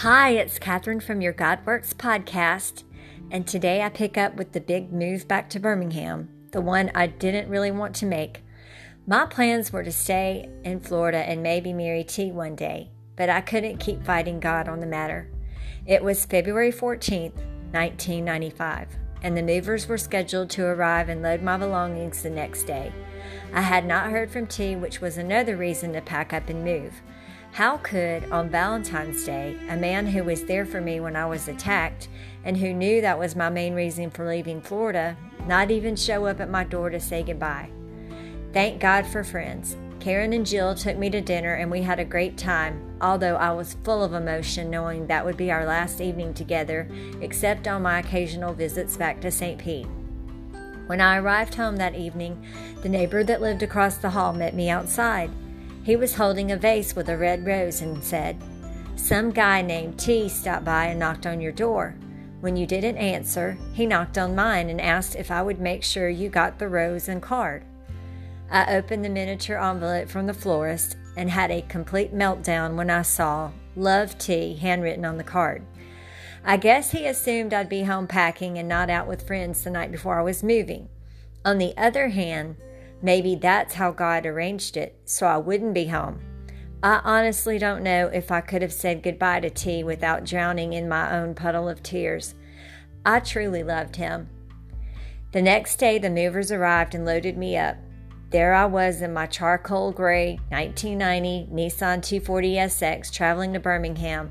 Hi, it's Catherine from your God Works podcast, and today I pick up with the big move back to Birmingham, the one I didn't really want to make. My plans were to stay in Florida and maybe marry T one day, but I couldn't keep fighting God on the matter. It was February 14th, 1995, and the movers were scheduled to arrive and load my belongings the next day. I had not heard from T, which was another reason to pack up and move. How could, on Valentine's Day, a man who was there for me when I was attacked and who knew that was my main reason for leaving Florida, not even show up at my door to say goodbye? Thank God for friends. Karen and Jill took me to dinner and we had a great time, although I was full of emotion knowing that would be our last evening together, except on my occasional visits back to St. Pete. When I arrived home that evening, the neighbor that lived across the hall met me outside. He was holding a vase with a red rose and said, Some guy named T stopped by and knocked on your door. When you didn't answer, he knocked on mine and asked if I would make sure you got the rose and card. I opened the miniature envelope from the florist and had a complete meltdown when I saw Love T handwritten on the card. I guess he assumed I'd be home packing and not out with friends the night before I was moving. On the other hand, Maybe that's how God arranged it so I wouldn't be home. I honestly don't know if I could have said goodbye to T without drowning in my own puddle of tears. I truly loved him. The next day, the movers arrived and loaded me up. There I was in my charcoal gray 1990 Nissan 240SX traveling to Birmingham,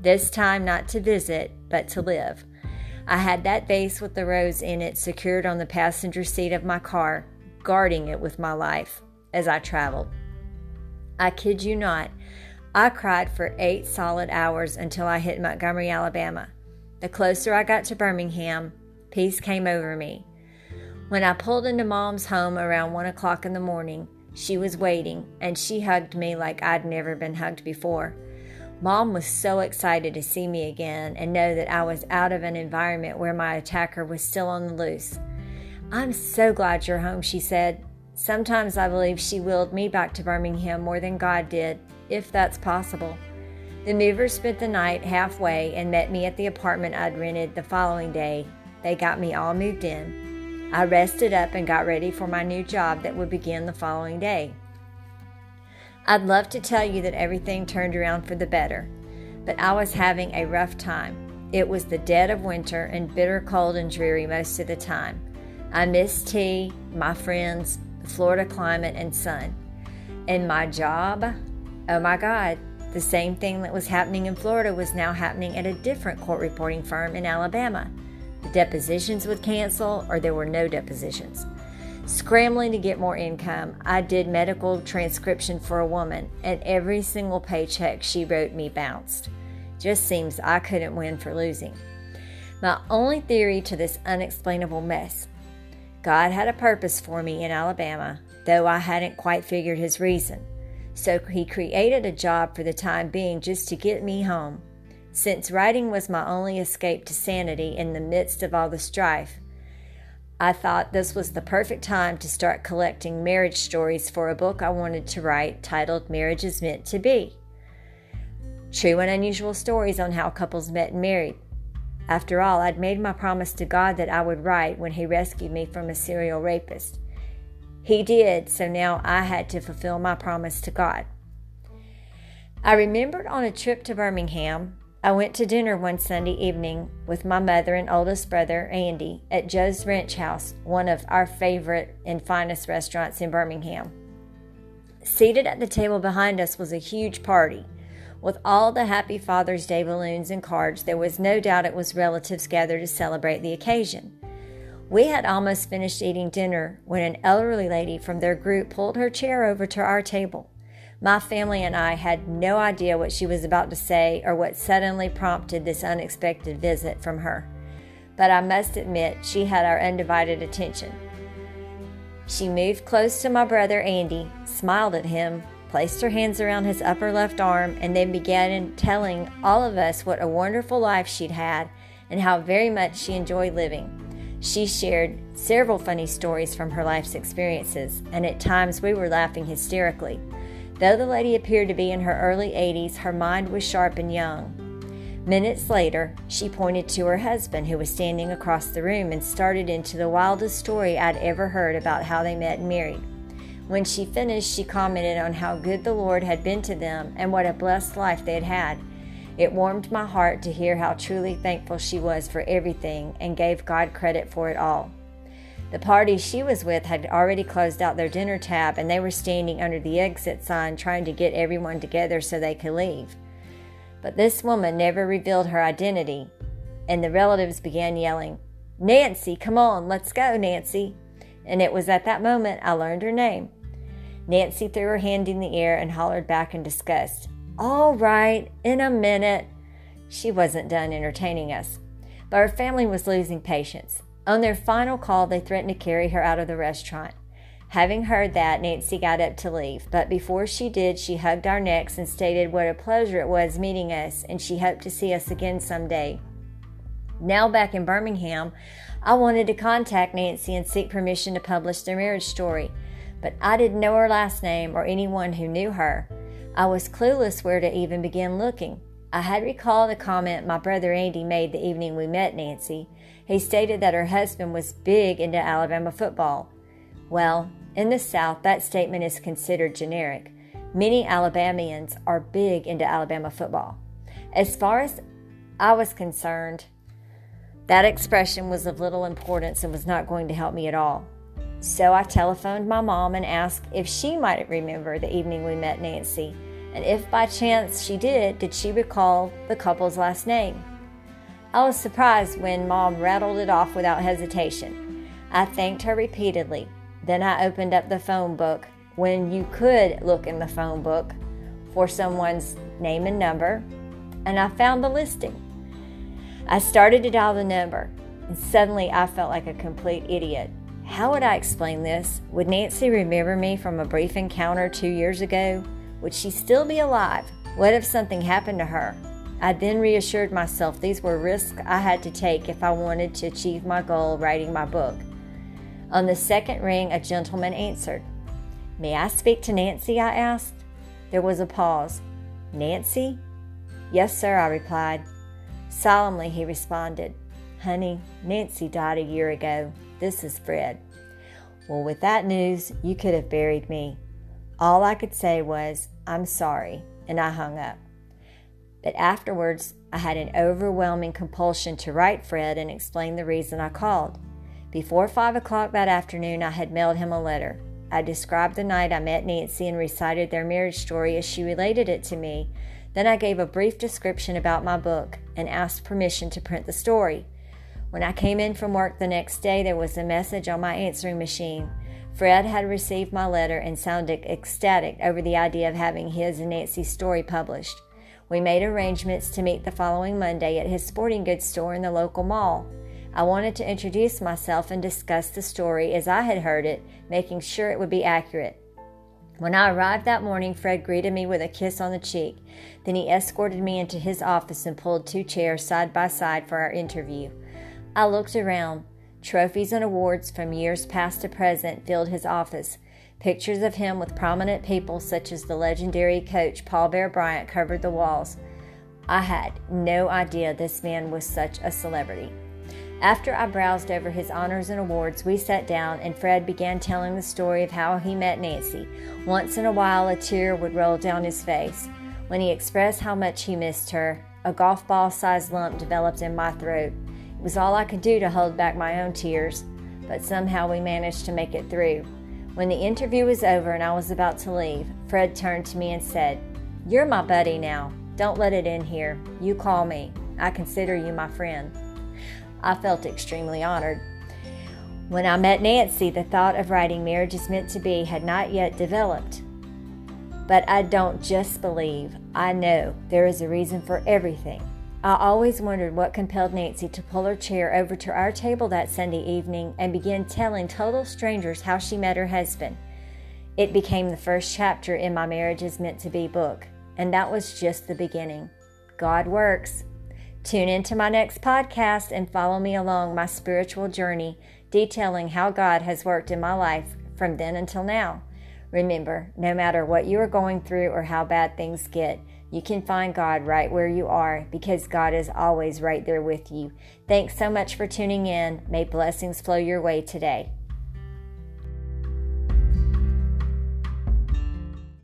this time not to visit, but to live. I had that vase with the rose in it secured on the passenger seat of my car guarding it with my life as I traveled. I kid you not, I cried for eight solid hours until I hit Montgomery, Alabama. The closer I got to Birmingham, peace came over me. When I pulled into Mom's home around one o'clock in the morning, she was waiting and she hugged me like I'd never been hugged before. Mom was so excited to see me again and know that I was out of an environment where my attacker was still on the loose. I'm so glad you're home, she said. Sometimes I believe she willed me back to Birmingham more than God did, if that's possible. The movers spent the night halfway and met me at the apartment I'd rented the following day. They got me all moved in. I rested up and got ready for my new job that would begin the following day. I'd love to tell you that everything turned around for the better, but I was having a rough time. It was the dead of winter and bitter cold and dreary most of the time. I miss T, my friends, the Florida climate, and sun. And my job, oh my God, the same thing that was happening in Florida was now happening at a different court reporting firm in Alabama. The depositions would cancel, or there were no depositions. Scrambling to get more income, I did medical transcription for a woman, and every single paycheck she wrote me bounced. Just seems I couldn't win for losing. My only theory to this unexplainable mess God had a purpose for me in Alabama, though I hadn't quite figured his reason. So he created a job for the time being just to get me home. Since writing was my only escape to sanity in the midst of all the strife, I thought this was the perfect time to start collecting marriage stories for a book I wanted to write titled Marriage is Meant to Be. True and unusual stories on how couples met and married. After all, I'd made my promise to God that I would write when He rescued me from a serial rapist. He did, so now I had to fulfill my promise to God. I remembered on a trip to Birmingham, I went to dinner one Sunday evening with my mother and oldest brother, Andy, at Joe's Ranch House, one of our favorite and finest restaurants in Birmingham. Seated at the table behind us was a huge party. With all the happy Father's Day balloons and cards, there was no doubt it was relatives gathered to celebrate the occasion. We had almost finished eating dinner when an elderly lady from their group pulled her chair over to our table. My family and I had no idea what she was about to say or what suddenly prompted this unexpected visit from her. But I must admit, she had our undivided attention. She moved close to my brother Andy, smiled at him, placed her hands around his upper left arm, and then began telling all of us what a wonderful life she'd had and how very much she enjoyed living. She shared several funny stories from her life's experiences, and at times we were laughing hysterically. Though the lady appeared to be in her early 80s, her mind was sharp and young. Minutes later, she pointed to her husband, who was standing across the room, and started into the wildest story I'd ever heard about how they met and married. When she finished, she commented on how good the Lord had been to them and what a blessed life they had had. It warmed my heart to hear how truly thankful she was for everything and gave God credit for it all. The party she was with had already closed out their dinner tab and they were standing under the exit sign trying to get everyone together so they could leave. But this woman never revealed her identity, and the relatives began yelling, Nancy, come on, let's go, Nancy. And it was at that moment I learned her name. Nancy threw her hand in the air and hollered back in disgust, All right, in a minute. She wasn't done entertaining us, but her family was losing patience. On their final call, they threatened to carry her out of the restaurant. Having heard that, Nancy got up to leave, but before she did, she hugged our necks and stated what a pleasure it was meeting us, and she hoped to see us again someday. Now back in Birmingham, I wanted to contact Nancy and seek permission to publish their marriage story, but I didn't know her last name or anyone who knew her. I was clueless where to even begin looking. I had recalled a comment my brother Andy made the evening we met Nancy. He stated that her husband was big into Alabama football. Well, in the South, that statement is considered generic. Many Alabamians are big into Alabama football. As far as I was concerned, that expression was of little importance and was not going to help me at all. So I telephoned my mom and asked if she might remember the evening we met Nancy, and if by chance she did, did she recall the couple's last name? I was surprised when mom rattled it off without hesitation. I thanked her repeatedly, then I opened up the phone book when you could look in the phone book for someone's name and number, and I found the listing. I started to dial the number, and suddenly I felt like a complete idiot. How would I explain this? Would Nancy remember me from a brief encounter two years ago? Would she still be alive? What if something happened to her? I then reassured myself these were risks I had to take if I wanted to achieve my goal writing my book. On the second ring, a gentleman answered. May I speak to Nancy? I asked. There was a pause. Nancy? Yes, sir, I replied. Solemnly, he responded. Honey, Nancy died a year ago. This is Fred. Well, with that news, you could have buried me. All I could say was, I'm sorry, and I hung up. But afterwards, I had an overwhelming compulsion to write Fred and explain the reason I called. Before five o'clock that afternoon, I had mailed him a letter. I described the night I met Nancy and recited their marriage story as she related it to me. Then I gave a brief description about my book and asked permission to print the story. When I came in from work the next day, there was a message on my answering machine. Fred had received my letter and sounded ecstatic over the idea of having his and Nancy's story published. We made arrangements to meet the following Monday at his sporting goods store in the local mall. I wanted to introduce myself and discuss the story as I had heard it, making sure it would be accurate. When I arrived that morning, Fred greeted me with a kiss on the cheek. Then he escorted me into his office and pulled two chairs side by side for our interview. I looked around. Trophies and awards from years past to present filled his office. Pictures of him with prominent people such as the legendary coach Paul Bear Bryant covered the walls. I had no idea this man was such a celebrity. After I browsed over his honors and awards, we sat down and Fred began telling the story of how he met Nancy. Once in a while, a tear would roll down his face. When he expressed how much he missed her, a golf ball sized lump developed in my throat. It was all I could do to hold back my own tears, but somehow we managed to make it through. When the interview was over and I was about to leave, Fred turned to me and said, You're my buddy now. Don't let it in here. You call me. I consider you my friend. I felt extremely honored. When I met Nancy, the thought of writing Marriage is Meant to Be had not yet developed. But I don't just believe, I know there is a reason for everything. I always wondered what compelled Nancy to pull her chair over to our table that Sunday evening and begin telling total strangers how she met her husband. It became the first chapter in my Marriage is Meant to Be book, and that was just the beginning. God works. Tune into my next podcast and follow me along my spiritual journey, detailing how God has worked in my life from then until now. Remember, no matter what you are going through or how bad things get, You can find God right where you are because God is always right there with you. Thanks so much for tuning in. May blessings flow your way today.